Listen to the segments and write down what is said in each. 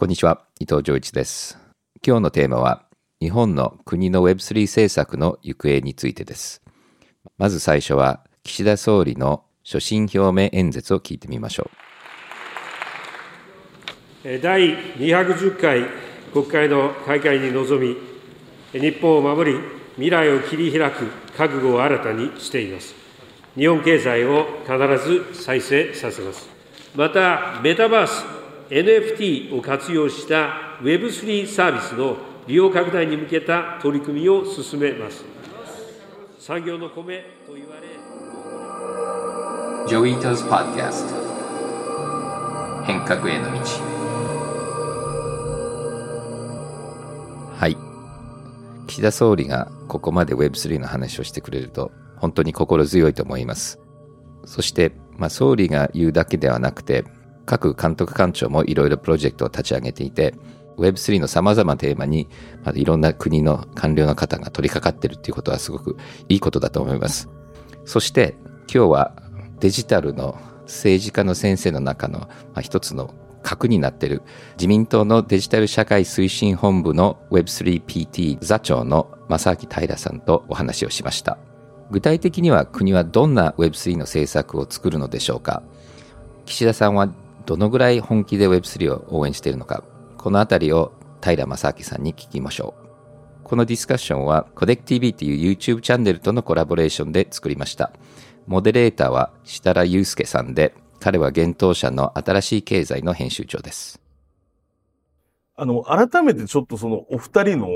こんにちは、伊藤浄一です。今日のテーマは、日本の国の Web3 政策の行方についてです。まず最初は、岸田総理の所信表明演説を聞いてみましょう第210回国会の開会に臨み、日本を守り、未来を切り開く覚悟を新たにしています。日本経済を必ず再生させます。また、メタバース、NFT を活用した Web3 サービスの利用拡大に向けた取り組みを進めます。産業の米と言われ、う。 Joi Ito's Podcast 変革への道はい。岸田総理がここまで Web3 の話をしてくれると本当に心強いと思います。そして、まあ、総理が言うだけではなくて、各監督官庁もいろいろプロジェクトを立ち上げていて、Web3 の様々なテーマに、まあ、いろんな国の官僚の方が取り掛かってるっていうことはすごくいいことだと思います。そして今日はデジタルの政治家の先生の中の、まあ、一つの核になっている自民党のデジタル社会推進本部の Web3PT 座長の正明平さんとお話をしました。具体的には国はどんな Web3 の政策を作るのでしょうか？岸田さんはどのぐらい本気で Web3 を応援しているのかこのあたりを平正明さんに聞きましょう。このディスカッションは CodecTV という YouTube チャンネルとのコラボレーションで作りました。モデレーターは設楽祐介さんで、彼は現当社の新しい経済の編集長です。あの、改めてちょっとそのお二人の、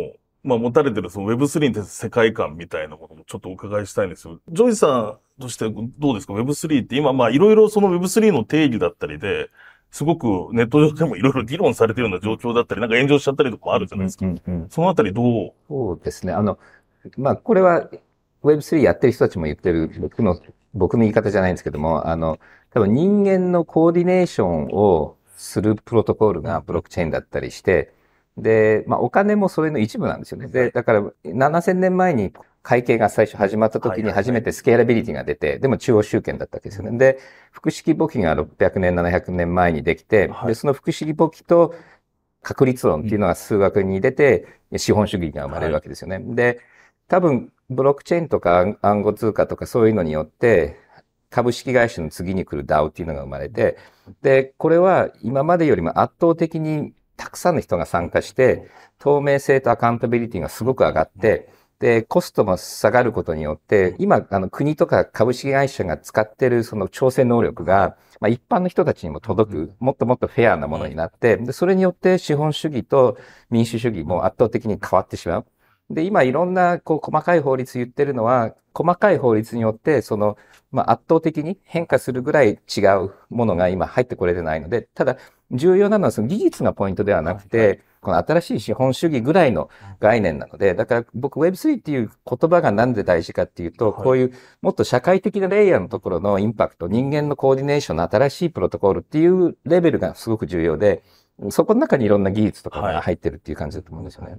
まあ、持たれてるその Web3 に対する世界観みたいなこともちょっとお伺いしたいんですよ。ジョイさんとしてどうですか ?Web3 って今まあいろいろその Web3 の定義だったりで、すごくネット上でもいろいろ議論されてるような状況だったり、なんか炎上しちゃったりとかもあるじゃないですか。そのあたりどう？そうですね。あの、まあ、これは Web3 やってる人たちも言ってる、僕の、僕の言い方じゃないんですけども、あの、多分人間のコーディネーションをするプロトコルがブロックチェーンだったりして、で、まあ、お金もそれの一部なんですよね。で、だから7000年前に会計が最初始まった時に初めてスケーラビリティが出て、でも中央集権だったわけですよね。で、複式簿記が600年、700年前にできて、はいで、その複式簿記と確率論っていうのが数学に出て、資本主義が生まれるわけですよね。で、多分、ブロックチェーンとか暗暗号通貨とかそういうのによって、株式会社の次に来る DAO っていうのが生まれて、で、これは今までよりも圧倒的にたくさんの人が参加して、透明性とアカウンタビリティがすごく上がって、で、コストも下がることによって、今、あの、国とか株式会社が使ってるその調整能力が、まあ、一般の人たちにも届く、もっともっとフェアなものになって、で、それによって資本主義と民主主義も圧倒的に変わってしまう。で、今いろんな、こう、細かい法律言ってるのは、細かい法律によって、その、まあ、圧倒的に変化するぐらい違うものが今入ってこれてないので、ただ、重要なのはその技術がポイントではなくて、この新しい資本主義ぐらいの概念なので、だから僕 Web3 っていう言葉がなんで大事かっていうと、はいこういうもっと社会的なレイヤーのところのインパクト、人間のコーディネーションの新しいプロトコルっていうレベルがすごく重要で、そこの中にいろんな技術とかが入ってるっていう感じだと思うんですよね。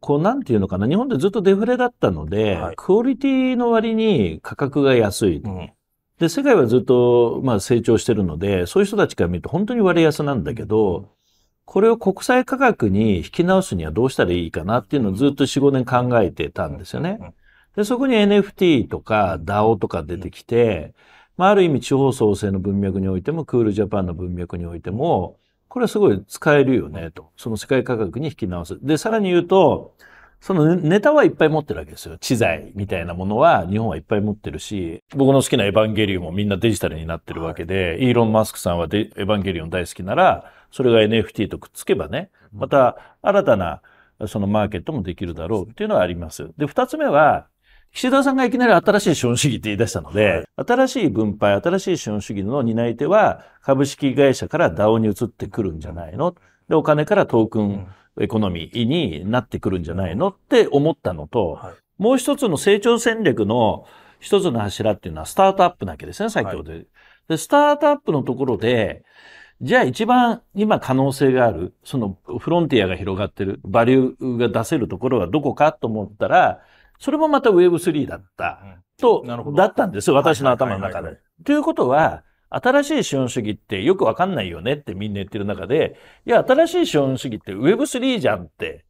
こう、なんていうのかな。日本でずっとデフレだったので、はいクオリティの割に価格が安い。うん。で、世界はずっと、まあ、成長してるので、そういう人たちから見ると本当に割安なんだけど、これを国際価格に引き直すにはどうしたらいいかなっていうのをずっと4、5年考えてたんですよね。で、そこに NFT とか DAO とか出てきて、まあ、ある意味地方創生の文脈においても、クールジャパンの文脈においても、これはすごい使えるよね、と。その世界価格に引き直す。で、さらに言うと、そのネネタはいっぱい持ってるわけですよ。知財みたいなものは日本はいっぱい持ってるし、僕の好きなエヴァンゲリオンもみんなデジタルになってるわけで、イーロン・マスクさんはデエヴァンゲリオン大好きなら、それが NFT とくっつけばね、また新たなそのマーケットもできるだろうっていうのはあります。で、二つ目は、岸田さんがいきなり新しい資本主義って言い出したので、新しい分配、新しい資本主義の担い手は株式会社から DAO に移ってくるんじゃないの？で、お金からトークンエコノミーになってくるんじゃないのって思ったのと、はいもう一つの成長戦略の一つの柱っていうのはスタートアップなわけですね、先ほどで。で、スタートアップのところで、じゃあ一番今可能性がある、そのフロンティアが広がってる、バリューが出せるところはどこかと思ったら、それもまた Web3 だった。となるほ、どだったんですよ、私の頭の中はいはいはいで。ということは、新しい資本主義ってよくわかんないよねってみんな言ってる中で、いや、新しい資本主義って Web3 じゃんって。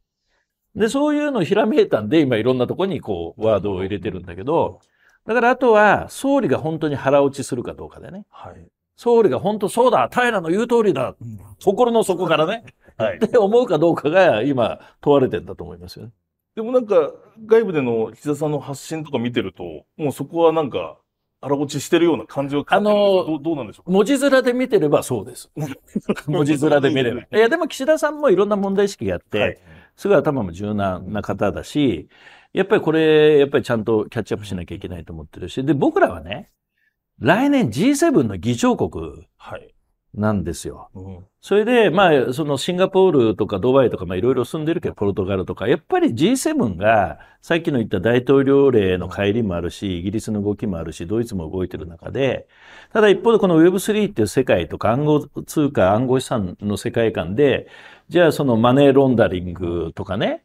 で、そういうのをひらめいたんで、今いろんなとこにこう、ワードを入れてるんだけど、だからあとは、総理が本当に腹落ちするかどうかでね。はい。総理が本当そうだ、平の言う通りだ、心の底からね、はい。って思うかどうかが今問われてんだと思いますよね。でもなんか、外部での岸田さんの発信とか見てると、もうそこはなんか、腹落ちしてるような感じは感じるあのどうどうなんでしょうか？文字面で見てればそうです。文字面で見れば。いや、でも岸田さんもいろんな問題意識があって、はいすごい頭も柔軟な方だし、やっぱりこれ、やっぱりちゃんとキャッチアップしなきゃいけないと思ってるし、で、僕らはね、来年 G7 の議長国はい。なんですよ。うん。それで、まあ、そのシンガポールとかドバイとか、まあいろいろ住んでるけど、ポルトガルとか、やっぱり G7 が、さっきの言った大統領令の帰りもあるし、イギリスの動きもあるし、ドイツも動いてる中で、ただ一方でこの Web3 っていう世界とか暗号通貨、暗号資産の世界観で、じゃあそのマネーロンダリングとかね、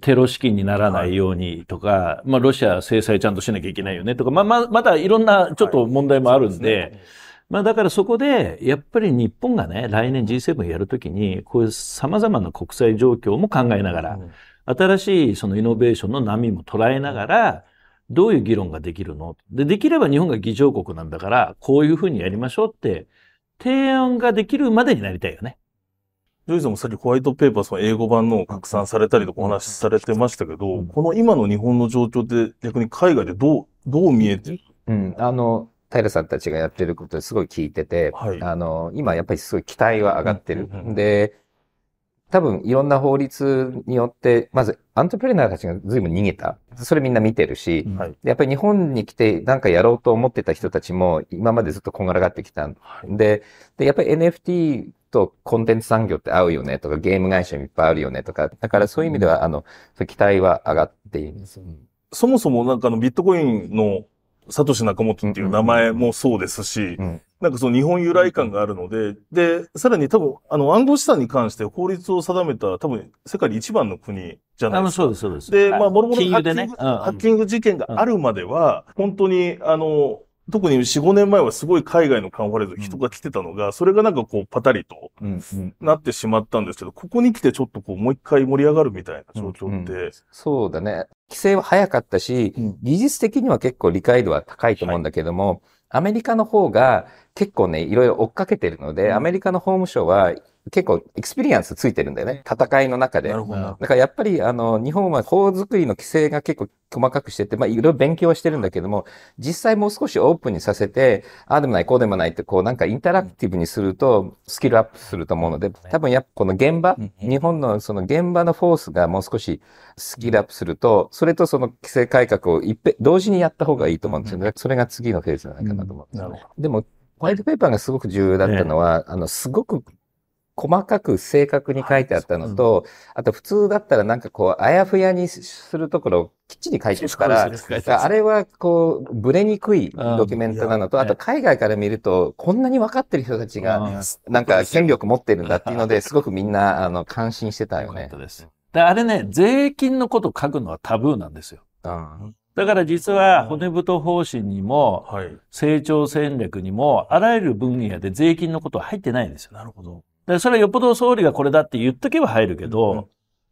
テロ資金にならないようにとか、まあロシア制裁ちゃんとしなきゃいけないよねとか、まあまあ、まだいろんなちょっと問題もあるんで、まあだからそこで、やっぱり日本がね、来年 G7 やるときに、こういう様々な国際状況も考えながら、新しいそのイノベーションの波も捉えながら、どういう議論ができるの？で、できれば日本が議長国なんだから、こういうふうにやりましょうって、提案ができるまでになりたいよね。ジョイさんもさっきホワイトペーパーその英語版のを拡散されたりとかお話しされてましたけど、この今の日本の状況って逆に海外でどう、どう見えてる？うん、あの、平さんたちがやってることすごい聞いてて、はいあの、今やっぱりすごい期待は上がってる。うんで、多分いろんな法律によって、まずアントレプレナーたちが随分逃げた。それみんな見てるし、うんはい。でやっぱり日本に来てなんかやろうと思ってた人たちも今までずっとこんがらがってきたんで、で、やっぱり NFT とコンテンツ産業って合うよねとか、ゲーム会社もいっぱいあるよねとか、だからそういう意味では、あの、期待は上がっています。そもそもなんかあのビットコインのサトシナカモトっていう名前もそうですし、うんなんかその日本由来感があるので、で、さらに多分、あの暗号資産に関して法律を定めた多分世界で一番の国じゃないあですか。そうです、そうです。で、まあ、もろもろ。ハッキング、ハッキング事件があるまでは、本当に、あの、特に4、5年前はすごい海外のカンファレンス人が来てたのが、それがなんかこう、パタリとうんうん。なってしまったんですけど、ここに来てちょっとこう、もう一回盛り上がるみたいな状況って、そうだね。規制は早かったし、うん。技術的には結構理解度は高いと思うんだけども、アメリカの方が結構ね、いろいろ追っかけてるので、うん。アメリカの法務省は結構エクスペリエンスついてるんだよね。戦いの中で。なるほど。だからやっぱりあの日本は法作りの規制が結構細かくしてて、まあいろいろ勉強はしてるんだけども、実際もう少しオープンにさせて、ああでもない、こうでもないってこうなんかインタラクティブにするとスキルアップすると思うので、多分やっぱこの現場、日本のその現場のフォースがもう少しスキルアップすると、それとその規制改革を一遍、同時にやった方がいいと思うんですよね。それが次のフェーズじゃないかなと思う。ん。ですよねなるほでも、ホワイトペーパーがすごく重要だったのは、あの、すごく細かく正確に書いてあったのと、あと普通だったらなんかこう、あやふやにするところをきっちり書いてるから、あれはこう、ブレにくいドキュメントなのと、うんあと海外から見ると、こんなに分かってる人たちが、うんなんか権力持ってるんだっていうので、すごくみんな、あの、感心してたよね。で、あれね、税金のこと書くのはタブーなんですよ。うんだから実は骨太方針にも、はい。成長戦略にも、あらゆる分野で税金のことは入ってないんですよ。なるほど。でそれはよっぽど総理がこれだって言っとけば入るけど、うん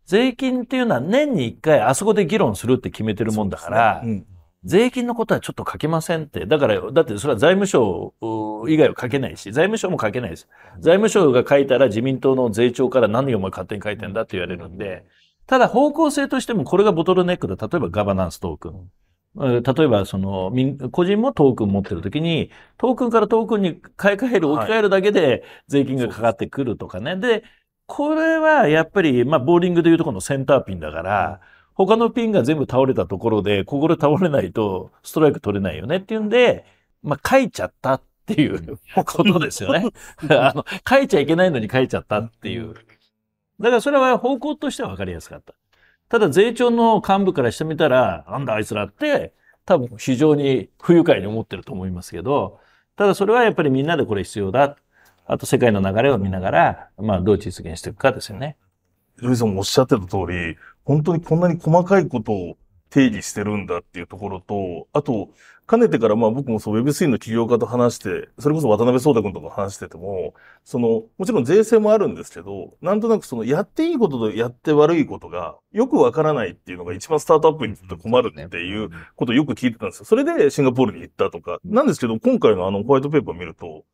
税金っていうのは年に一回あそこで議論するって決めてるもんだから、うん税金のことはちょっと書けませんって。だから、だってそれは財務省う以外は書けないし、財務省も書けないです。財務省が書いたら自民党の税調から何をお前勝手に書いてんだって言われるんで、ただ方向性としてもこれがボトルネックで、例えばガバナンストークン。うん例えば、その、民個人もトークン持ってるときに、トークンからトークンに買い替える、置き換えるだけで税金がかかってくるとかね。で、これはやっぱり、まあ、ボーリングでいうとこのセンターピンだから、他のピンが全部倒れたところで、ここで倒れないとストライク取れないよねっていうんで、まあ、書いちゃったっていうことですよね。あの、書いちゃいけないのに書いちゃったっていう。だからそれは方向としては分かりやすかった。ただ税調の幹部からしてみたら、なんだあいつらって、多分非常に不愉快に思ってると思いますけど、ただそれはやっぱりみんなでこれ必要だ。あと世界の流れを見ながら、まあどう実現していくかですよね。ルイさんもおっしゃってた通り、本当にこんなに細かいことを定義してるんだっていうところと、あと、かねてからまあ僕もそう Web3 の起業家と話して、それこそ渡辺壮太君とか話してても、その、もちろん税制もあるんですけど、なんとなくそのやっていいこととやって悪いことがよくわからないっていうのが一番スタートアップにとって困るっていうことをよく聞いてたんですよ。それでシンガポールに行ったとか。なんですけど、今回のあのホワイトペーパーを見ると、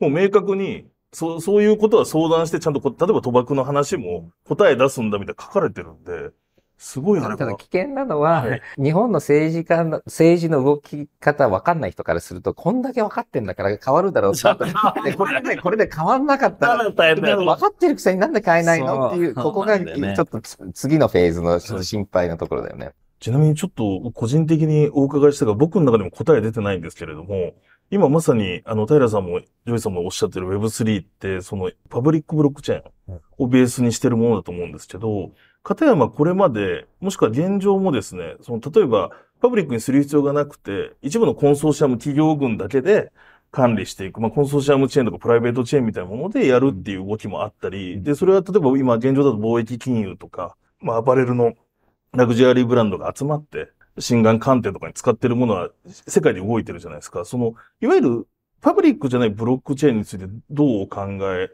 もう明確に、そう、そういうことは相談してちゃんとこ、例えば賭博の話も答え出すんだみたいな書かれてるんで、すごいな、ただ危険なのは、はい。日本の政治家の、政治の動き方わかんない人からすると、こんだけ分かってんだから変わるだろうと。でこれで、これで 変わんなかったら、分かってるくせになんで変えないの？っていう、ここがちょっとつ次のフェーズのちょっと心配なところだよね。ちなみにちょっと個人的にお伺いしたが、僕の中でも答え出てないんですけれども、今まさに、あの、平さんも、ジョイさんもおっしゃってる Web3 って、その、パブリックブロックチェーンをベースにしてるものだと思うんですけど、かたやこれまで、もしくは現状もですね、その、例えば、パブリックにする必要がなくて、一部のコンソーシアム企業群だけで管理していく、まあ、コンソーシアムチェーンとかプライベートチェーンみたいなものでやるっていう動きもあったり、で、それは例えば今現状だと貿易金融とか、まあ、アパレルのラグジュアリーブランドが集まって、心眼鑑定とかに使ってるものは世界で動いてるじゃないですか。その、いわゆるパブリックじゃないブロックチェーンについてどうお考え、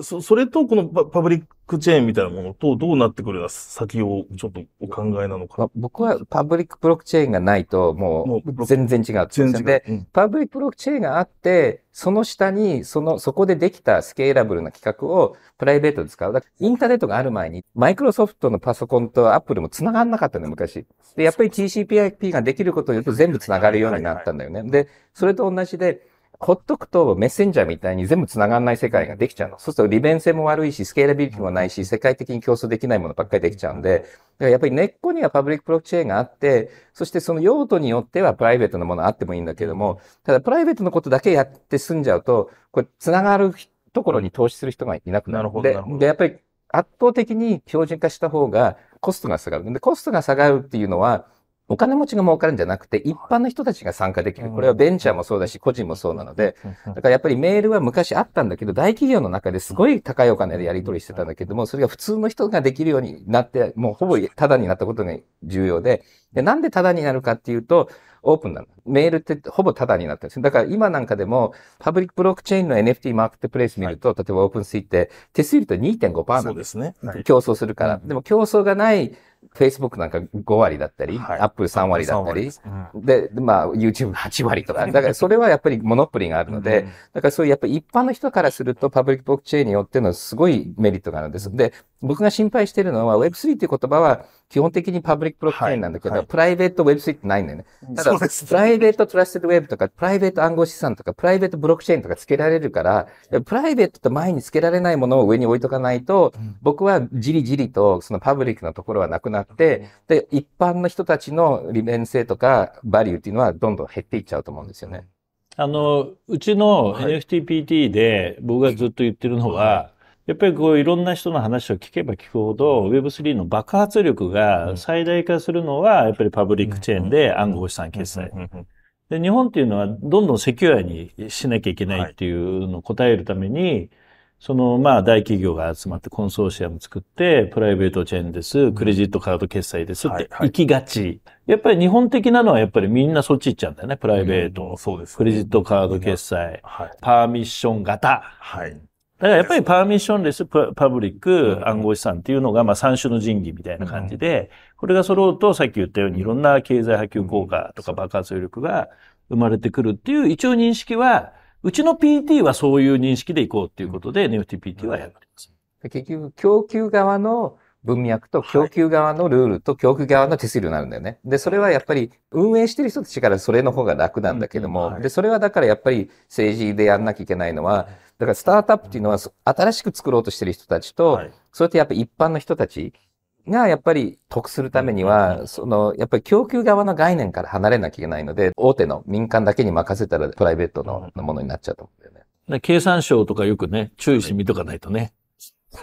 そ、それとこのパパブリックチェーンみたいなものとどうなってくるか先をちょっとお考えなのか。まあ僕はパブリックブロックチェーンがないと、ももうう全然違う。全然違うで、うんパブリックブロックチェーンがあって、その下に、その、そこでできたスケーラブルな企画をプライベートで使う。だからインターネットがある前に、マイクロソフトのパソコンとアップルも繋がんなかったのよ、昔。で、やっぱり TCP/IP ができることによって全部繋がるようになったんだよね。で、それと同じで、ほっとくとメッセンジャーみたいに全部繋がんない世界ができちゃうの。そうすると利便性も悪いし、スケーラビリティもないし、世界的に競争できないものばっかりできちゃうんで、だからやっぱり根っこにはパブリックブロックチェーンがあって、そしてその用途によってはプライベートなものあってもいいんだけども、ただプライベートのことだけやって済んじゃうと、これ繋がるところに投資する人がいなくなる。なるほどでなるほどで、やっぱり圧倒的に標準化した方がコストが下がる。で、コストが下がるっていうのは、お金持ちが儲かるんじゃなくて、一般の人たちが参加できる。これはベンチャーもそうだし、個人もそうなので、だからやっぱりメールは昔あったんだけど、大企業の中ですごい高いお金でやり取りしてたんだけども、それが普通の人ができるようになって、もうほぼタダになったことが重要で、で、なんでタダになるかっていうと、オープンなの。メールってほぼタダになってるんですよ。だから今なんかでも、パブリックブロックチェーンの NFT マーケットプレイス見ると、例えばオープンスイって手数料と2.5%なの。そうですね。はい。競争するから。でも競争がない Facebook なんか5割だったり、はい。Apple 3割だったり、3割です。で、でまあ YouTube8 割とか。だからそれはやっぱりモノポリがあるので、だからそういうやっぱり一般の人からするとパブリックブロックチェーンによってのすごいメリットがあるんです。で、僕が心配しているのは Web3 っていう言葉は基本的にパブリックブロックチェーンなんだけど、はい。はい。プライベート Web3 ってないんだよね。ただそうですプライベートトラステッドウェブとか、プライベート暗号資産とか、プライベートブロックチェーンとかつけられるから、プライベートと前につけられないものを上に置いとかないと、僕はじりじりとそのパブリックなところはなくなって、で、一般の人たちの利便性とかバリューっていうのはどんどん減っていっちゃうと思うんですよね。あの、うちのはい。 NFT PT で僕がずっと言ってるのは、やっぱりこういろんな人の話を聞けば聞くほど Web3 の爆発力が最大化するのはやっぱりパブリックチェーンで暗号資産決済。うん。うん。うん。で、日本っていうのはどんどんセキュアにしなきゃいけないっていうのを答えるために、そのまあ大企業が集まってコンソーシアム作って、プライベートチェーンです、クレジットカード決済ですって行きがち。やっぱり日本的なのはやっぱりみんなそっち行っちゃうんだよね。プライベート、そうですね。クレジットカード決済、はい。パーミッション型。はい。だからやっぱりパーミッションレス、パパブリッうん。ク、暗号資産っていうのが、まあ三種の神器みたいな感じで、これが揃うと、さっき言ったようにいろんな経済波及効果とか爆発力が生まれてくるっていう一応認識は、うちの PT はそういう認識でいこうっていうことで、NFTPT はやってます。結局、供給側の文脈と供給側のルールと供給側の手数料になるんだよね。で、それはやっぱり運営してる人たちからそれの方が楽なんだけども、で、それはだからやっぱり政治でやんなきゃいけないのは、だからスタートアップっていうのは新しく作ろうとしてる人たちと、はいそうやってやっぱり一般の人たちがやっぱり得するためにうんは、その、やっぱり供給側の概念から離れなきゃいけないので、大手の民間だけに任せたらプライベートのものになっちゃうと思うんだよね。で経産省とかよくね、注意して見とかないとね。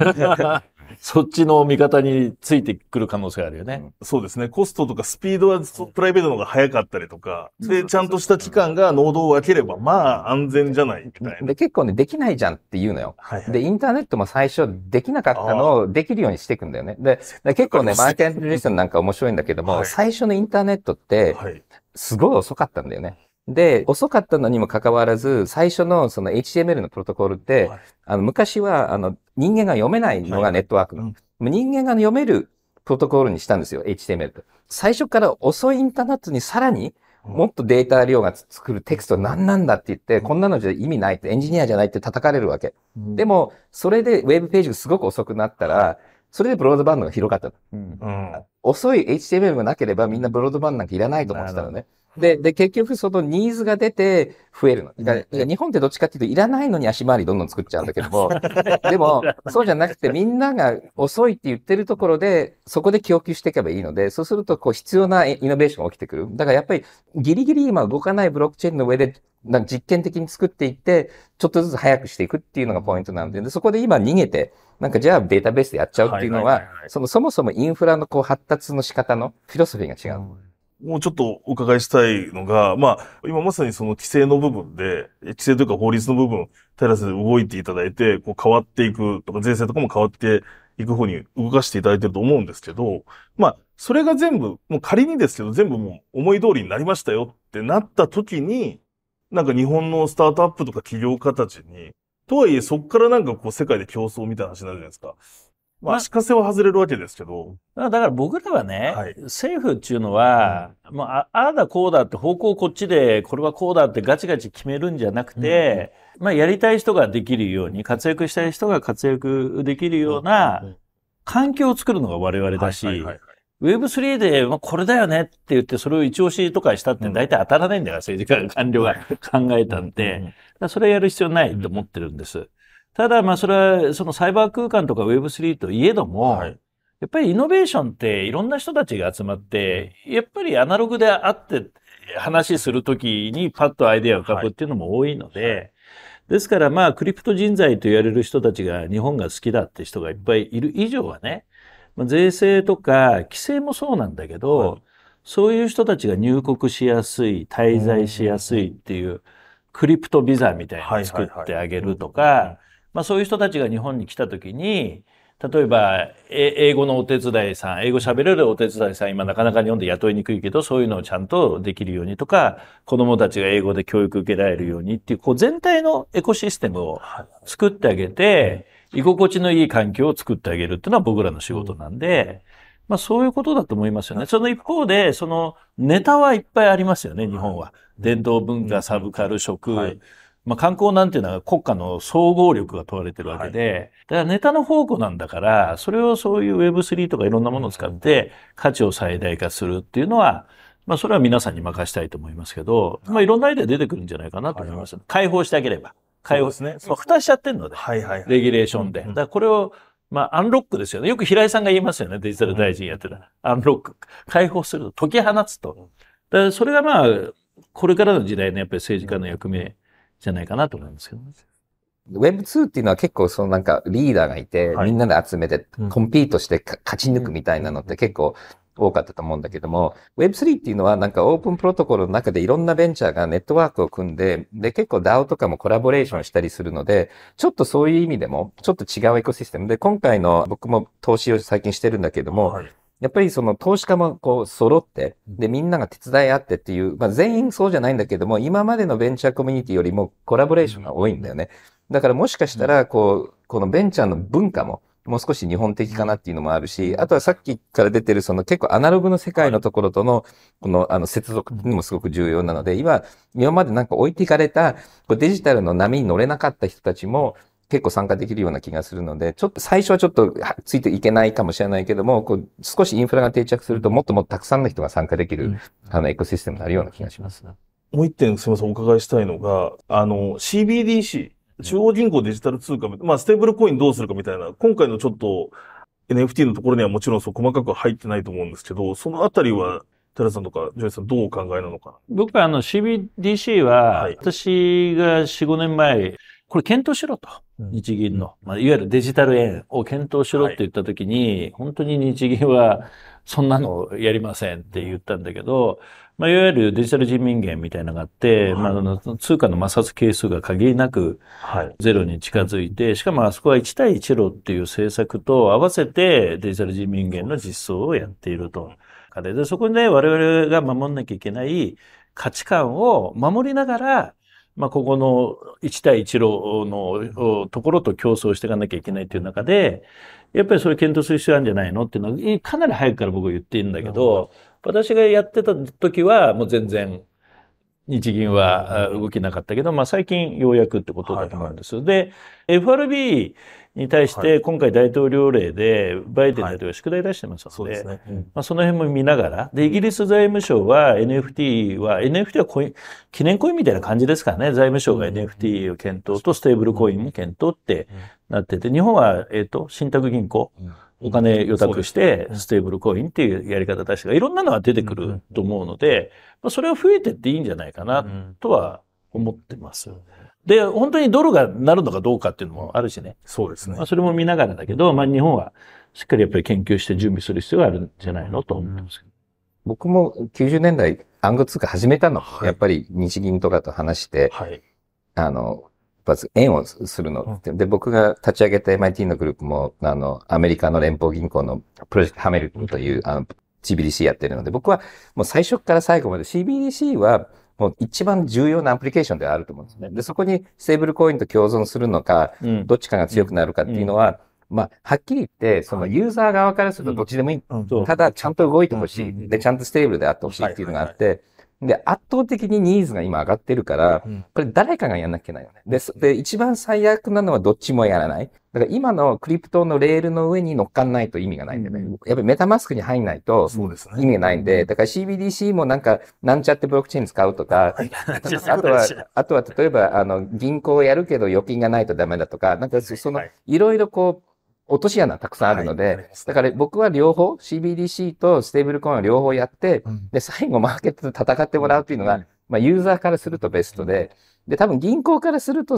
そっちの味方についてくる可能性あるよね。そうですね。コストとかスピードはそプライベートの方が早かったりとか、で、ちゃんとした機関が濃度を分ければ、まあ安全じゃないみたいな。で、結構ね、できないじゃんって言うのよ。はいはいで、インターネットも最初できなかったのをできるようにしていくんだよね。で、で結構ね、マーケットリストなんか面白いんだけども、はい最初のインターネットって、はい。すごい遅かったんだよね。で、遅かったのにもかかわらず、最初のその HTML のプロトコルって、はいあの昔はあの人間が読めないのがネットワークの。うんもう人間が読めるプロトコルにしたんですよ、HTML って。最初から遅いインターネットにさらにもっとデータ量が作るテキスト何なんだって言って、こんなのじゃ意味ないって、エンジニアじゃないって叩かれるわけ。でも、それでウェブページがすごく遅くなったら、それでブロードバンドが広がった。うんうん。遅い HTML がなければみんなブロードバンドなんかいらないと思ってたのね。で、で、結局そのニーズが出て増えるの。だから日本ってどっちかっていうといらないのに足回りどんどん作っちゃうんだけども、でも、そうじゃなくてみんなが遅いって言ってるところで、そこで供給していけばいいので、そうするとこう必要なイノベーションが起きてくる。だからやっぱりギリギリ今動かないブロックチェーンの上でなんか実験的に作っていって、ちょっとずつ早くしていくっていうのがポイントなんで、でそこで今逃げて、なんかじゃあデータベースでやっちゃうっていうのはそのそもそもインフラのこう発達の仕方のフィロソフィーが違う。もうちょっとお伺いしたいのが、まあ、今まさにその規制の部分で、規制というか法律の部分、テラスで動いていただいて、こう変わっていくとか、税制とかも変わっていく方に動かしていただいてると思うんですけど、まあ、それが全部、もう仮にですけど、全部もう思い通りになりましたよってなった時に、なんか日本のスタートアップとか企業家たちに、とはいえそっからなんかこう世界で競争みたいな話になるじゃないですか。まあ、まあ足かせは外れるわけですけど、だから僕らはね、はい。政府っていうのは、もうあああだこうだって方向こっちで、これはこうだってガチガチ決めるんじゃなくて、まあやりたい人ができるように、活躍したい人が活躍できるような環境を作るのが我々だし、はいはいはいはい。Web3 で、まあ、これだよねって言って、それを一押しとかしたって大体当たらないんだから、政治家が官僚が考えたんで、それはやる必要ないと思ってるんです。ただ、まあ、それは、そのサイバー空間とか Web3 といえども、はい。やっぱりイノベーションっていろんな人たちが集まって、やっぱりアナログで会って話するときにパッとアイデアを浮かぶっていうのも多いので、ですからまあクリプト人材と言われる人たちが日本が好きだって人がいっぱいいる以上はね、まあ税制とか規制もそうなんだけど、はい。そういう人たちが入国しやすい、滞在しやすいっていうクリプトビザみたいなのを作ってあげるとか、まあそういう人たちが日本に来た時に、例えば、え英語のお手伝いさん、英語喋れるお手伝いさん、今なかなか日本で雇いにくいけど、そういうのをちゃんとできるようにとか、子供たちが英語で教育受けられるようにっていう、こう全体のエコシステムを作ってあげて、居心地のいい環境を作ってあげるっていうのは僕らの仕事なんで、まあそういうことだと思いますよね。その一方で、そのネタはいっぱいありますよね、日本は。伝統文化、サブカル、食、はいまあ観光なんていうのは国家の総合力が問われてるわけで、だからネタの宝庫なんだから、それをそういう Web3 とかいろんなものを使って価値を最大化するっていうのは、まあそれは皆さんに任したいと思いますけど、まあいろんなアイデア出てくるんじゃないかなと思います。解放してあげれば。解放ですねまあ蓋しちゃってんので。はいはいはい。レギュレーションで。うんだからこれを、まあ、アンロックですよね。よく平井さんが言いますよね。デジタル大臣やってたら。アンロック。解放すると。解き放つと。だからそれがまあ、これからの時代のやっぱり政治家の役目じゃないかなと思いますけどね。Web2 っていうのは結構そのなんかリーダーがいて、はい。みんなで集めてうん。コンピートしてか勝ち抜くみたいなのって結構多かったと思うんだけども、Web3 っていうのはなんかオープンプロトコルの中でいろんなベンチャーがネットワークを組んで、で結構 DAO とかもコラボレーションしたりするので、ちょっとそういう意味でもちょっと違うエコシステム。で、今回の僕も投資を最近してるんだけども、はいやっぱりその投資家もこう揃って、で、みんなが手伝い合ってっていう、まあ全員そうじゃないんだけども、今までのベンチャーコミュニティよりもコラボレーションが多いんだよね。だからもしかしたら、こう、このベンチャーの文化も、もう少し日本的かなっていうのもあるし、あとはさっきから出てるその結構アナログの世界のところとの、このあの接続にもすごく重要なので、今、今までなんか置いていかれた、こうデジタルの波に乗れなかった人たちも、結構参加できるような気がするので、ちょっと最初はちょっとはついていけないかもしれないけども、こう少しインフラが定着するともっともっとたくさんの人が参加できる、うん。あのエコシステムになるような気がします。もう一点すみません、お伺いしたいのが、あの、CBDC、中央銀行デジタル通貨、まあ、ステーブルコインどうするかみたいな、今回のちょっと NFT のところにはもちろんそう細かく入ってないと思うんですけど、そのあたりは、平さんとかジョイさんどうお考えなのか僕はあの CBDC は、はい。私が4、5年前、これ検討しろと。日銀の、まあ、いわゆるデジタル円を検討しろって言ったときに、はい、本当に日銀はそんなのやりませんって言ったんだけど、まあ、いわゆるデジタル人民元みたいなのがあって、はい、まあ、通貨の摩擦係数が限りなくゼロに近づいて、しかもあそこは1対1路っていう政策と合わせてデジタル人民元の実装をやっていると。で、そこで我々が守んなきゃいけない価値観を守りながら、まあ、ここの一対一路のところと競争していかなきゃいけないという中で、やっぱりそれ検討する必要あるんじゃないのっていうのは、かなり早くから僕は言っているんだけど、私がやってた時はもう全然日銀は動きなかったけど、まあ最近ようやくってことだと思うんです。はいはい、で、FRB に対して今回大統領令でバイデン大統領宿題出してますので、まあ、その辺も見ながら、で、イギリス財務省は NFT は、NFT はコイン、記念コインみたいな感じですからね、財務省が NFT を検討とステーブルコインも検討ってなってて、日本は、えっ、ー、と、信託銀行、お金予託して、ステーブルコインっていうやり方出していろんなのが出てくると思うので、まあ、それは増えてっていいんじゃないかな、とは思ってます。で、本当にドルがなるのかどうかっていうのもあるしね。そうですね。まあ、それも見ながらだけど、まあ、日本はしっかりやっぱり研究して準備する必要があるんじゃないのと思ってます。僕も90年代暗号通貨始めたの、はい、やっぱり日銀とかと話して、はい、あの、まず円をするの、うん、で、僕が立ち上げた MIT のグループも、あの、アメリカの連邦銀行のプロジェクトハミルトンという、あの、CBDC やってるので、僕はもう最初から最後まで CBDC はもう一番重要なアプリケーションであると思うんですね。で、そこにステーブルコインと共存するのか、うん、どっちかが強くなるかっていうのは、うん、まあ、はっきり言って、そのユーザー側からするとどっちでもいい。うん、ただ、ちゃんと動いてほしい。で、ちゃんとステーブルであってほしいっていうのがあって、で、圧倒的にニーズが今上がってるから、これ誰かがやんなきゃいけないよね。で、で、一番最悪なのはどっちもやらない。だから今のクリプトのレールの上に乗っかんないと意味がないんだよね。やっぱりメタマスクに入んないと意味がないんで、だから CBDC もなんか、なんちゃってブロックチェーン使うとか、あとは、あとは例えば、あの、銀行やるけど預金がないとダメだとか、なんかその、いろいろこう、落とし穴たくさんあるので、はい、だから僕は両方、CBDC とステーブルコインを両方やって、うん、で、最後マーケットで戦ってもらうっていうのが、うん、まあユーザーからするとベストで、で、多分銀行からすると、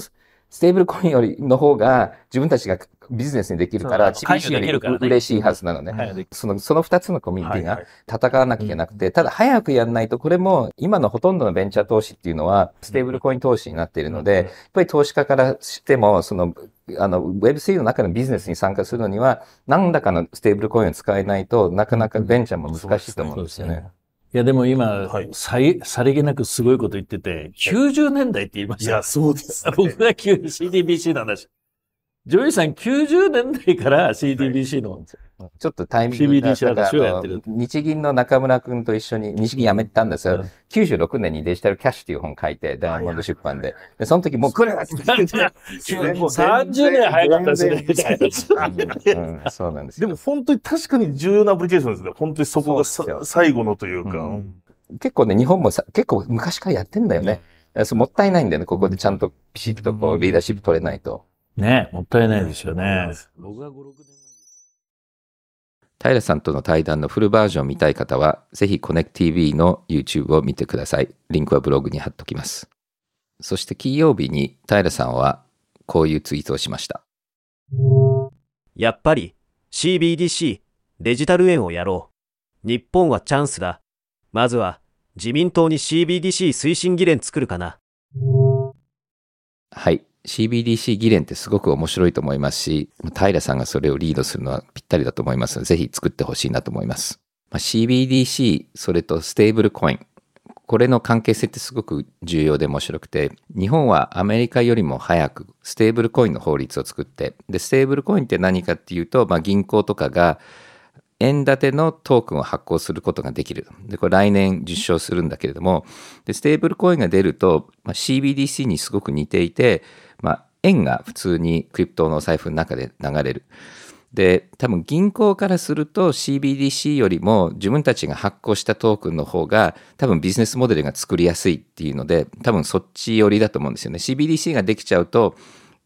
ステーブルコインよりの方が自分たちがビジネスにできるから、 CBDC より嬉しいはずなのね。その、その二つのコミュニティが戦わなきゃいけなくて、ただ早くやんないと、これも今のほとんどのベンチャー投資っていうのは、ステーブルコイン投資になっているので、やっぱり投資家からしても、その、あの、Web3 の中のビジネスに参加するのには、何らかのステーブルコインを使えないとなかなかベンチャーも難しいと思うんですよね。いや、でも今、はい、さり、げなくすごいこと言ってて、90年代って言いました。いや、そうです、ね、僕が CDBC の話。ジョイさん90年代から CDBC の、ちょっとタイミング CBDC の話をやってる。日銀の中村くんと一緒に、日銀辞めたんですよ。うん、96年にデジタルキャッシュっていう本書いて、ダイヤモンド出版で。で、その時もう来るなって言って。30年早かったですね。うん、そうなんですでも本当に確かに重要なアプリケーションですね。本当にそこが最後のというか。結構ね、日本もさ結構昔からやってんだよね。そうもったいないんだよね。ここでちゃんとピシッとこうリーダーシップ取れないと。ねもったいないですよね。僕が5、6年前平さんとの対談のフルバージョンを見たい方は、ぜひ ConnectTV の YouTube を見てください。リンクはブログに貼っときます。そして金曜日に平さんはこういうツイートをしました。やっぱり CBDC デジタル円をやろう。日本はチャンスだ。まずは自民党に CBDC 推進議連作るかな。はい。CBDC 議連ってすごく面白いと思いますし、平さんがそれをリードするのはぴったりだと思いますので、ぜひ作ってほしいなと思います。まあ、CBDC、それとステーブルコイン。これの関係性ってすごく重要で面白くて、日本はアメリカよりも早くステーブルコインの法律を作って、で、ステーブルコインって何かっていうと、まあ、銀行とかが円建てのトークンを発行することができる。で、これ来年実証するんだけれども、で、ステーブルコインが出ると、まあ、CBDC にすごく似ていて、円が普通にクリプトの財布の中で流れる。で、多分銀行からすると CBDC よりも自分たちが発行したトークンの方が多分ビジネスモデルが作りやすいっていうので、多分そっち寄りだと思うんですよね。CBDC ができちゃうと、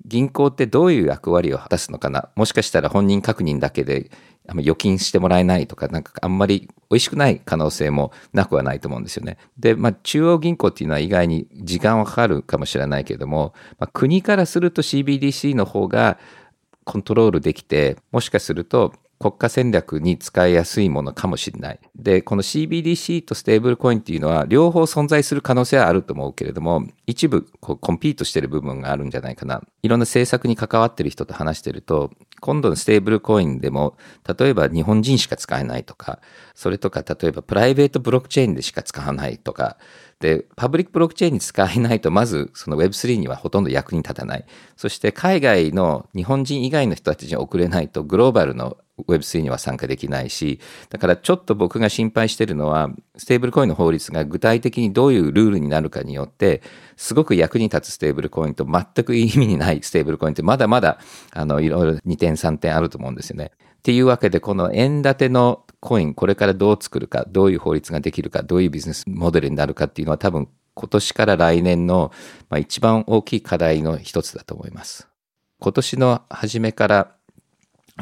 銀行ってどういう役割を果たすのかなもしかしたら本人確認だけであんま預金してもらえないとか、なんかあんまり美味しくない可能性もなくはないと思うんですよね。で、まあ中央銀行っていうのは意外に時間はかかるかもしれないけれども、まあ、国からすると CBDC の方がコントロールできて、もしかすると国家戦略に使いやすいものかもしれない。で、この CBDC とステーブルコインっていうのは両方存在する可能性はあると思うけれども、一部こうコンピートしてる部分があるんじゃないかな。いろんな政策に関わってる人と話してると、今度のステーブルコインでも、例えば日本人しか使えないとか、それとか例えばプライベートブロックチェーンでしか使わないとか、で、パブリックブロックチェーンに使えないと、まずその Web3 にはほとんど役に立たない。そして海外の日本人以外の人たちに送れないと、グローバルの Web3 には参加できないし、だからちょっと僕が心配してるのは、ステーブルコインの法律が具体的にどういうルールになるかによって、すごく役に立つステーブルコインと全く意味にないステーブルコインってまだまだ、あの、いろいろ2点3点あると思うんですよね。っていうわけで、この円建てのコイン、これからどう作るか、どういう法律ができるか、どういうビジネスモデルになるかっていうのは多分今年から来年の、まあ、一番大きい課題の一つだと思います。今年の初めから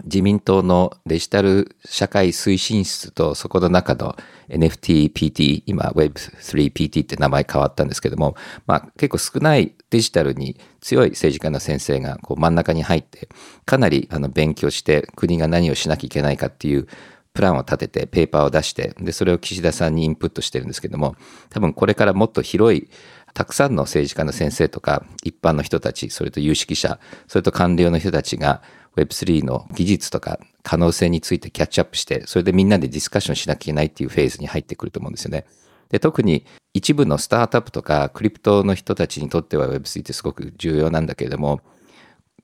自民党のデジタル社会推進室とそこの中の NFTPT、今 Web3PT って名前変わったんですけども、まあ結構少ないデジタルに強い政治家の先生がこう真ん中に入って、かなりあの勉強して国が何をしなきゃいけないかっていうプランを立ててペーパーを出して、で、それを岸田さんにインプットしてるんですけども、多分これからもっと広いたくさんの政治家の先生とか一般の人たち、それと有識者、それと官僚の人たちが Web3 の技術とか可能性についてキャッチアップして、それでみんなでディスカッションしなきゃいけないっていうフェーズに入ってくると思うんですよね。で、特に一部のスタートアップとかクリプトの人たちにとっては Web3 ってすごく重要なんだけれども、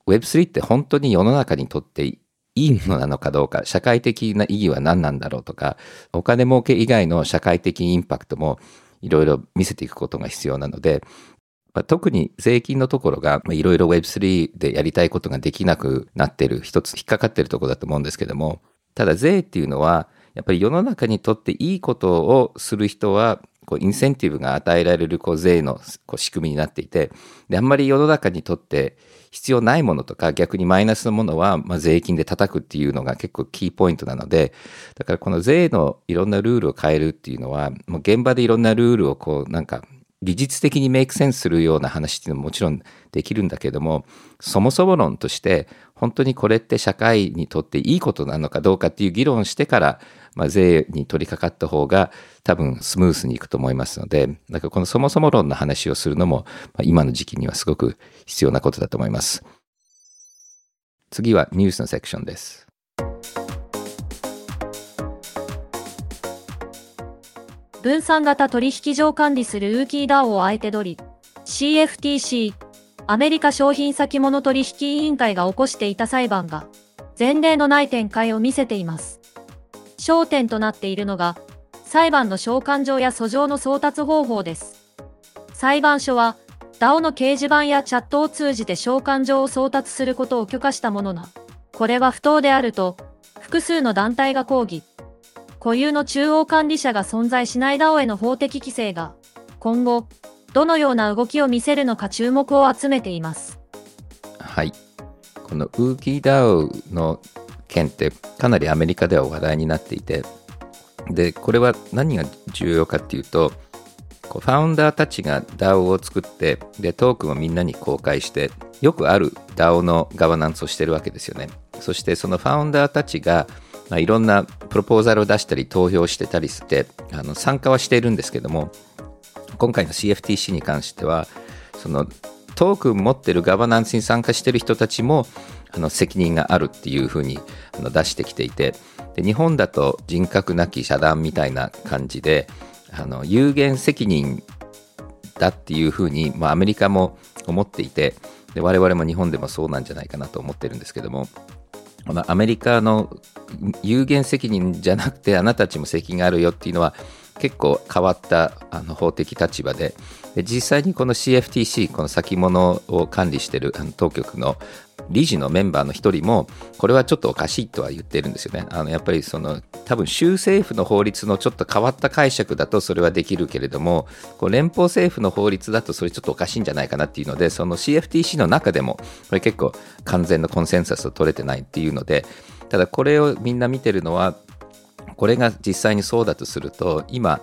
Web3 って本当に世の中にとっていいものなのかどうか、社会的な意義は何なんだろうとか、お金儲け以外の社会的インパクトもいろいろ見せていくことが必要なので、まあ、特に税金のところがいろいろ Web3 でやりたいことができなくなってる一つ引っかかってるところだと思うんですけども、ただ税っていうのはやっぱり世の中にとっていいことをする人はこうインセンティブが与えられるこう税のこう仕組みになっていてであんまり世の中にとって必要ないものとか逆にマイナスのものはまあ税金で叩くっていうのが結構キーポイントなのでだからこの税のいろんなルールを変えるっていうのはもう現場でいろんなルールをこうなんか技術的にメイクセンスするような話っていうのももちろんできるんだけども、そもそも論として、本当にこれって社会にとっていいことなのかどうかっていう議論してから、まあ、税に取り掛かった方が多分スムースにいくと思いますので、だからこのそもそも論の話をするのも、まあ、今の時期にはすごく必要なことだと思います。次はニュースのセクションです。分散型取引所を管理するウーキーダオを相手取り、CFTC、アメリカ商品先物取引委員会が起こしていた裁判が、前例のない展開を見せています。焦点となっているのが、裁判の召喚状や訴状の送達方法です。裁判所は、DAO の掲示板やチャットを通じて召喚状を送達することを許可したものの、これは不当であると、複数の団体が抗議。固有の中央管理者が存在しない DAO への法的規制が、今後、どのような動きを見せるのか注目を集めています。はい。このウーキー DAO の件ってかなりアメリカでは話題になっていて、で、これは何が重要かっていうと、こうファウンダーたちが DAO を作って、で、トークンをみんなに公開して、よくある DAO のガバナンスをしてるわけですよね。そしてそのファウンダーたちがまあ、いろんなプロポーザルを出したり投票してたりしてあの参加はしているんですけども今回の CFTC に関してはそのトークン持ってるガバナンスに参加してる人たちもあの責任があるっていうふうにあの出してきていてで日本だと人格なき遮断みたいな感じであの有限責任だっていうふうに、まあ、アメリカも思っていてで我々も日本でもそうなんじゃないかなと思ってるんですけどもアメリカの有限責任じゃなくてあなたたちも責任があるよっていうのは結構変わったあの法的立場でで実際にこの CFTC この先物を管理しているあの当局の理事のメンバーの一人も、これはちょっとおかしいとは言ってるんですよね。あのやっぱりその多分州政府の法律のちょっと変わった解釈だとそれはできるけれども、こう連邦政府の法律だとそれちょっとおかしいんじゃないかなっていうので、その CFTC の中でも、これ結構完全なコンセンサスを取れてないっていうので、ただこれをみんな見てるのは、これが実際にそうだとすると、今、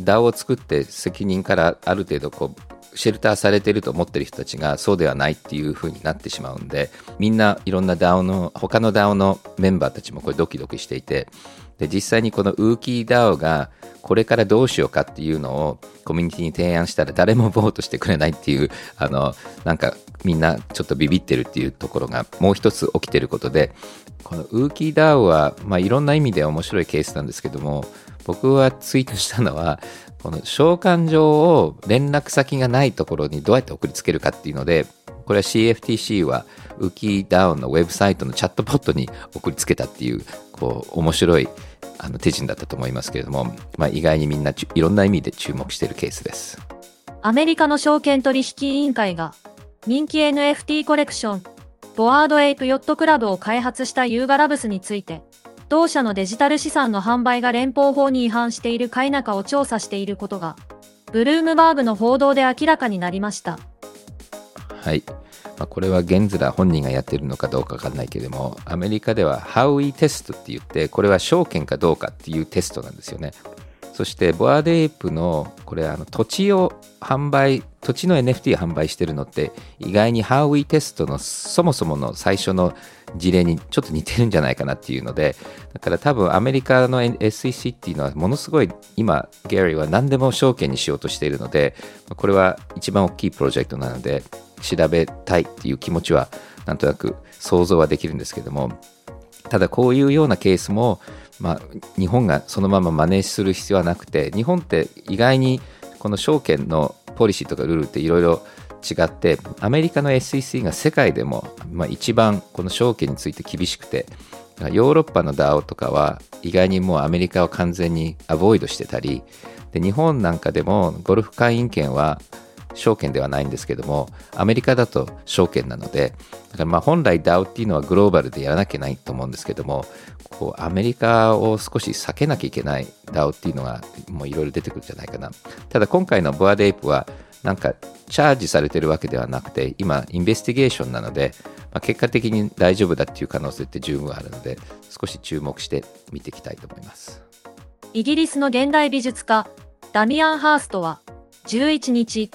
DAO を作って責任からある程度こうシェルターされてると思ってる人たちがそうではないっていう風になってしまうんでみんないろんな DAO の他の DAO のメンバーたちもこれドキドキしていてで実際にこのウーキー DAO がこれからどうしようかっていうのをコミュニティに提案したら誰もボートしてくれないっていうあのなんかみんなちょっとビビってるっていうところがもう一つ起きてることでこのウーキー DAO は、まあ、いろんな意味で面白いケースなんですけども僕はツイートしたのはこの召喚状を連絡先がないところにどうやって送りつけるかっていうので、これは CFTC はウキーダウンのウェブサイトのチャットボットに送りつけたっていう、こう、面白いあの手順だったと思いますけれども、まあ、意外にみんないろんな意味で注目しているケースです。アメリカの証券取引委員会が人気 NFT コレクション、ボワードエイプヨットクラブを開発したユーガラブスについて、同社のデジタル資産の販売が連邦法に違反しているか否かを調査していることが、ブルームバーグの報道で明らかになりました。はい。まあ、これはゲンズラ本人がやってるのかどうかわかんないけれども、アメリカではハウイテストって言って、これは証券かどうかっていうテストなんですよね。そしてボアデープのこれあの土地を販売土地の NFT を販売してるのって意外にハーウィーテストのそもそもの最初の事例にちょっと似てるんじゃないかなっていうのでだから多分アメリカの SEC っていうのはものすごい今ギャリーは何でも証券にしようとしているのでこれは一番大きいプロジェクトなので調べたいっていう気持ちはなんとなく想像はできるんですけどもただこういうようなケースもまあ、日本がそのまま真似する必要はなくて日本って意外にこの証券のポリシーとかルールっていろいろ違ってアメリカの SEC が世界でも、まあ、一番この証券について厳しくてヨーロッパの DAO とかは意外にもうアメリカを完全にアボイドしてたりで日本なんかでもゴルフ会員権は証券ではないんですけどもアメリカだと証券なのでだからまあ本来 DAO っていうのはグローバルでやらなきゃいけないと思うんですけどもこうアメリカを少し避けなきゃいけない DAO っていうのがもういろいろ出てくるんじゃないかな。ただ今回のボアデイプはなんかチャージされてるわけではなくて今インベスティゲーションなので、まあ、結果的に大丈夫だっていう可能性って十分あるので少し注目して見ていきたいと思います。イギリスの現代美術家ダミアン・ハーストは11日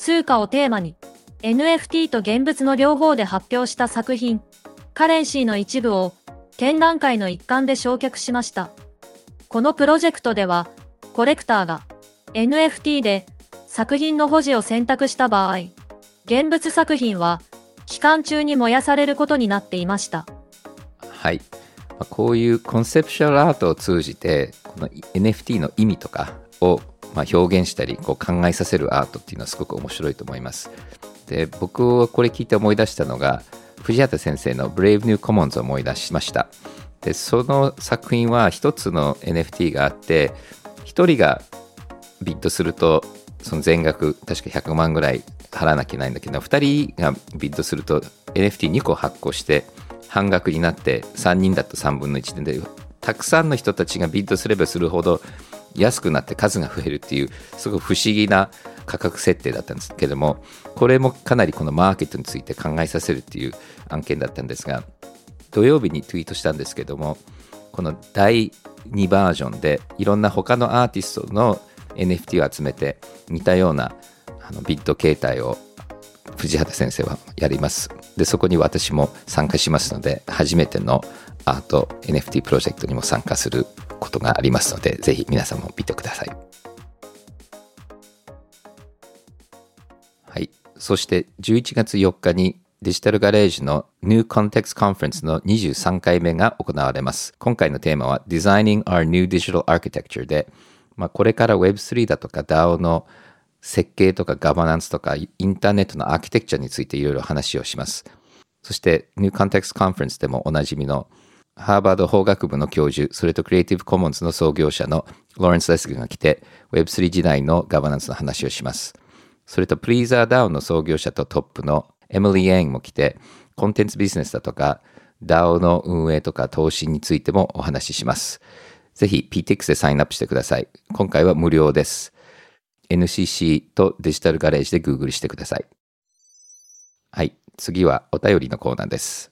通貨をテーマに NFT と現物の両方で発表した作品カレンシーの一部を展覧会の一環で焼却しました。このプロジェクトでは、コレクターが NFT で作品の保持を選択した場合、現物作品は期間中に燃やされることになっていました。はい。こういうコンセプシュアルアートを通じて、この NFT の意味とかをま表現したりこう考えさせるアートっていうのはすごく面白いと思います。で僕はこれ聞いて思い出したのが藤畑先生の Brave New Commons を思い出しました。で、その作品は一つの NFT があって、一人がビットすると、その全額、確か100万ぐらい払わなきゃいけないんだけど、2人がビットすると NFT2 個発行して、半額になって、3人だと3分の1で、たくさんの人たちがビットすればするほど安くなって数が増えるっていう、すごい不思議な価格設定だったんですけども、これもかなりこのマーケットについて考えさせるっていう案件だったんですが、土曜日にツイートしたんですけども、この第2バージョンでいろんな他のアーティストの NFT を集めて似たようなあのビット形態を藤畑先生はやります。で、そこに私も参加しますので、初めてのアート NFT プロジェクトにも参加することがありますので、ぜひ皆さんも見てください。はいそして11月4日にデジタルガレージの New Context Conference の23回目が行われます。今回のテーマは Designing Our New Digital Architecture で、まあ、これから Web3 だとか DAO の設計とかガバナンスとかインターネットのアーキテクチャについていろいろ話をします。そして New Context Conference でもおなじみのハーバード法学部の教授、それとクリエイティブコモンズの創業者のローレンス・レスグが来て Web3 時代のガバナンスの話をします。それとプリーザーダウンの創業者とトップのエミリー・ヤンも来て、コンテンツビジネスだとか、DAO の運営とか投資についてもお話しします。ぜひ PTX でサインアップしてください。今回は無料です。NCC とデジタルガレージで Google してください。はい。次はお便りのコーナーです。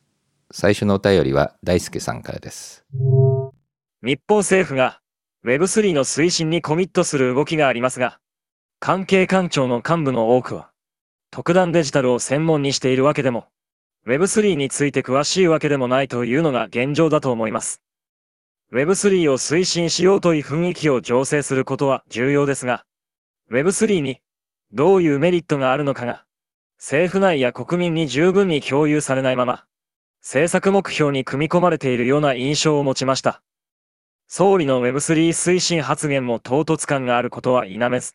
最初のお便りは大輔さんからです。日本政府が Web3 の推進にコミットする動きがありますが、関係官庁の幹部の多くは、特段デジタルを専門にしているわけでも、Web3 について詳しいわけでもないというのが現状だと思います。Web3 を推進しようという雰囲気を醸成することは重要ですが、Web3 にどういうメリットがあるのかが、政府内や国民に十分に共有されないまま、政策目標に組み込まれているような印象を持ちました。総理の Web3 推進発言も唐突感があることは否めず、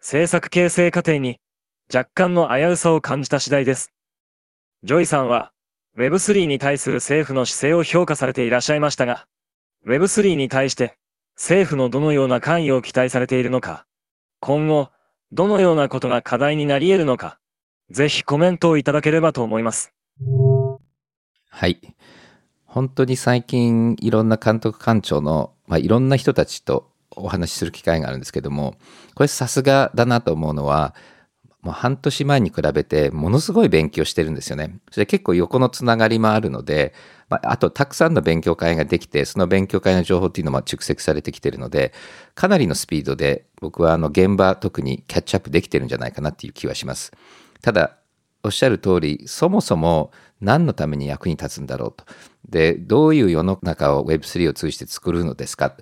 政策形成過程に若干の危うさを感じた次第です。ジョイさんは Web3 に対する政府の姿勢を評価されていらっしゃいましたが、Web3 に対して政府のどのような関与を期待されているのか、今後、どのようなことが課題になり得るのか、ぜひコメントをいただければと思います。はい。本当に最近いろんな監督官庁の、まあ、いろんな人たちとお話しする機会があるんですけども、これさすがだなと思うのは、もう半年前に比べてものすごい勉強してるんですよね。それ結構横のつながりもあるので、まあ、あとたくさんの勉強会ができて、その勉強会の情報っていうのも蓄積されてきてるので、かなりのスピードで僕はあの現場特にキャッチアップできてるんじゃないかなっていう気はします。ただ、おっしゃる通り、そもそも何のために役に立つんだろうと。で、どういう世の中を Web3 を通じて作るのですか。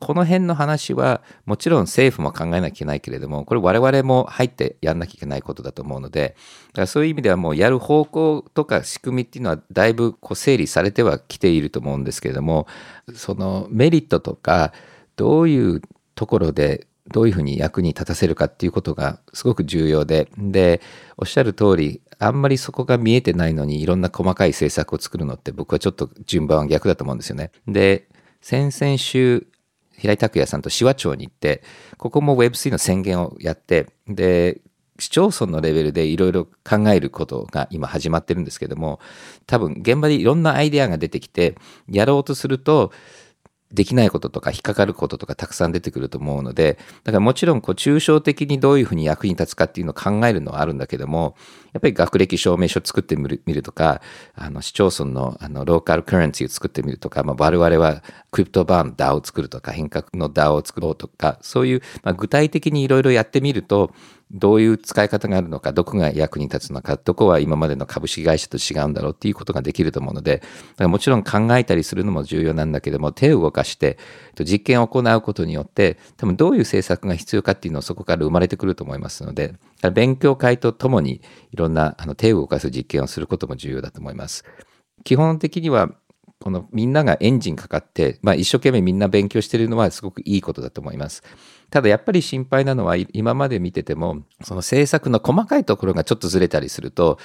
この辺の話は、もちろん政府も考えなきゃいけないけれども、これ我々も入ってやんなきゃいけないことだと思うので、だからそういう意味ではもうやる方向とか仕組みっていうのはだいぶこう整理されてはきていると思うんですけれども、そのメリットとか、どういうところでどういうふうに役に立たせるかっていうことがすごく重要で、で、おっしゃる通り、あんまりそこが見えてないのにいろんな細かい政策を作るのって僕はちょっと順番は逆だと思うんですよね。で、先々週、平井拓也さんと紫波町に行って、ここも Web3 の宣言をやって、で、市町村のレベルでいろいろ考えることが今始まってるんですけども、多分現場でいろんなアイデアが出てきて、やろうとすると、できないこととか引っかかることとかたくさん出てくると思うので、だからもちろんこう抽象的にどういうふうに役に立つかっていうのを考えるのはあるんだけども、やっぱり学歴証明書作ってみるみるとか、あの市町村のあのローカルカレンシーを作ってみるとか、まあ、我々はクリプトバーン DAO を作るとか、変革の DAO を作ろうとか、そういう、まあ、具体的にいろいろやってみると、どういう使い方があるのか、どこが役に立つのか、どこは今までの株式会社と違うんだろうっていうことができると思うので、だからもちろん考えたりするのも重要なんだけども、手を動かして実験を行うことによって、多分どういう政策が必要かっていうのをそこから生まれてくると思いますので、勉強会とともにいろんなあの手を動かす実験をすることも重要だと思います。基本的にはこのみんながエンジンかかって、まあ、一生懸命みんな勉強してるのはすごくいいことだと思います。ただやっぱり心配なのは今まで見ててもその政策の細かいところがちょっとずれたりすると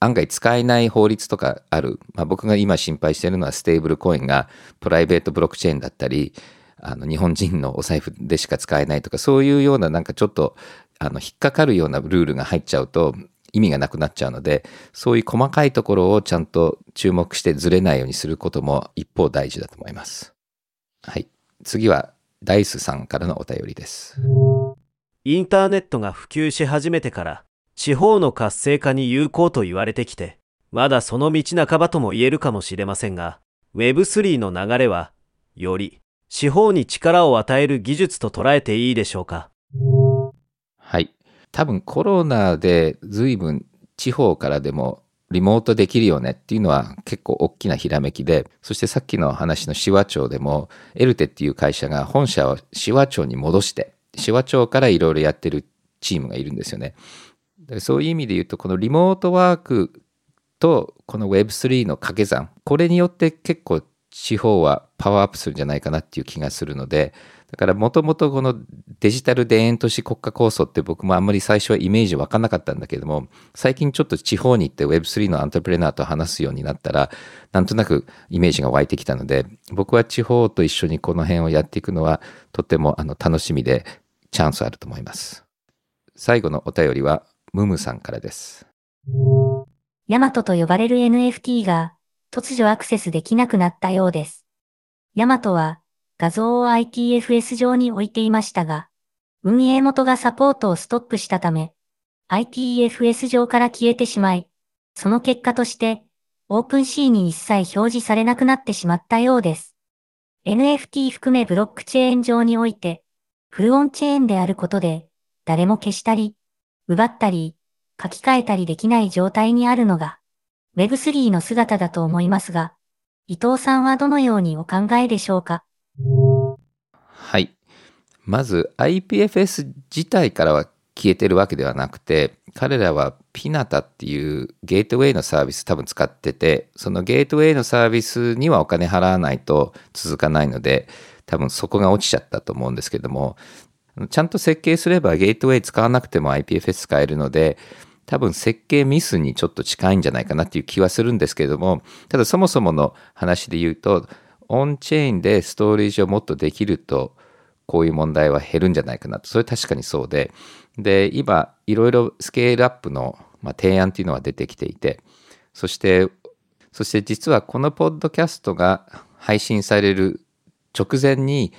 案外使えない法律とかある、まあ、僕が今心配してるのはステーブルコインがプライベートブロックチェーンだったりあの日本人のお財布でしか使えないとかそういうようななんかちょっとあの引っかかるようなルールが入っちゃうと意味がなくなっちゃうのでそういう細かいところをちゃんと注目してずれないようにすることも一方大事だと思います。はい。次はダイスさんからのお便りです。インターネットが普及し始めてから地方の活性化に有効と言われてきてまだその道半ばとも言えるかもしれませんが Web3 の流れはより地方に力を与える技術と捉えていいでしょうか？はい。多分コロナで随分地方からでもリモートできるよねっていうのは結構大きなひらめきで、そしてさっきの話の紫波町でも、エルテっていう会社が本社を紫波町に戻して、紫波町からいろいろやってるチームがいるんですよね。そういう意味で言うと、このリモートワークとこの Web3 の掛け算、これによって結構地方はパワーアップするんじゃないかなっていう気がするので、だからもともとこのデジタル田園都市国家構想って僕もあんまり最初はイメージ湧かなかったんだけども、最近ちょっと地方に行って Web3 のアントプレナーと話すようになったら、なんとなくイメージが湧いてきたので、僕は地方と一緒にこの辺をやっていくのはとてもあの楽しみでチャンスあると思います。最後のお便りはムムさんからです。ヤマトと呼ばれる NFT が突如アクセスできなくなったようです。ヤマトは画像を ITFS 上に置いていましたが、運営元がサポートをストップしたため、ITFS 上から消えてしまい、その結果として、オープン C に一切表示されなくなってしまったようです。NFT 含めブロックチェーン上において、フルオンチェーンであることで、誰も消したり、奪ったり、書き換えたりできない状態にあるのが、Web3 の姿だと思いますが、伊藤さんはどのようにお考えでしょうか？はい。まず IPFS 自体からは消えてるわけではなくて、彼らはピナタっていうゲートウェイのサービス多分使ってて、そのゲートウェイのサービスにはお金払わないと続かないので、多分そこが落ちちゃったと思うんですけども、ちゃんと設計すればゲートウェイ使わなくても IPFS 使えるので、多分設計ミスにちょっと近いんじゃないかなっていう気はするんですけれども、ただそもそもの話で言うと、オンチェーンでストーリージをもっとできると、こういう問題は減るんじゃないかなと。それ確かにそうで。で、今、いろいろスケールアップの、まあ、提案っていうのは出てきていて、そして、そして実はこのポッドキャストが配信される直前に、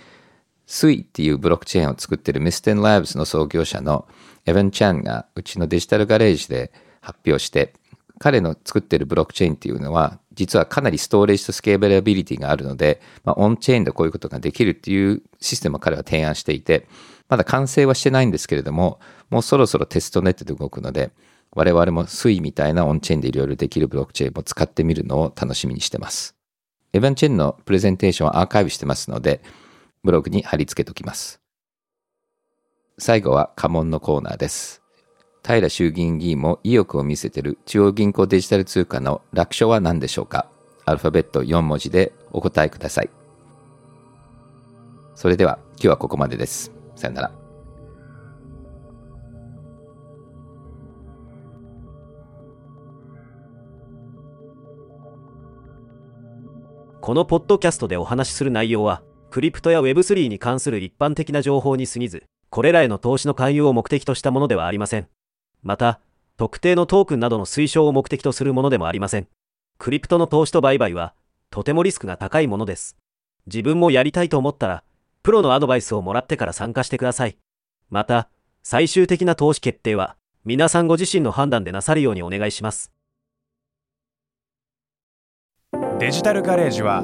スイっていうブロックチェーンを作ってるミステンライブスの創業者のエヴァン・チャンがうちのデジタルガレージで発表して、彼の作ってるブロックチェーンっていうのは、実はかなりストーレージとスケーブラビリティがあるので、まあ、オンチェーンでこういうことができるっていうシステムを彼は提案していて、まだ完成はしてないんですけれども、もうそろそろテストネットで動くので、我々も Sui みたいなオンチェーンでいろいろできるブロックチェーンも使ってみるのを楽しみにしてます。エヴァン・チャンのプレゼンテーションをアーカイブしてますので、ブログに貼り付けときます。最後は家紋のコーナーです。平衆議院議員も意欲を見せている中央銀行デジタル通貨の楽勝は何でしょうか？アルファベット4文字でお答えください。それでは今日はここまでです。さよなら。このポッドキャストでお話しする内容は、クリプトや Web3 に関する一般的な情報に過ぎず、これらへの投資の勧誘を目的としたものではありません。また、特定のトークンなどの推奨を目的とするものでもありません。クリプトの投資と売買は、とてもリスクが高いものです。自分もやりたいと思ったら、プロのアドバイスをもらってから参加してください。また、最終的な投資決定は、皆さんご自身の判断でなさるようにお願いします。デジタルガレージは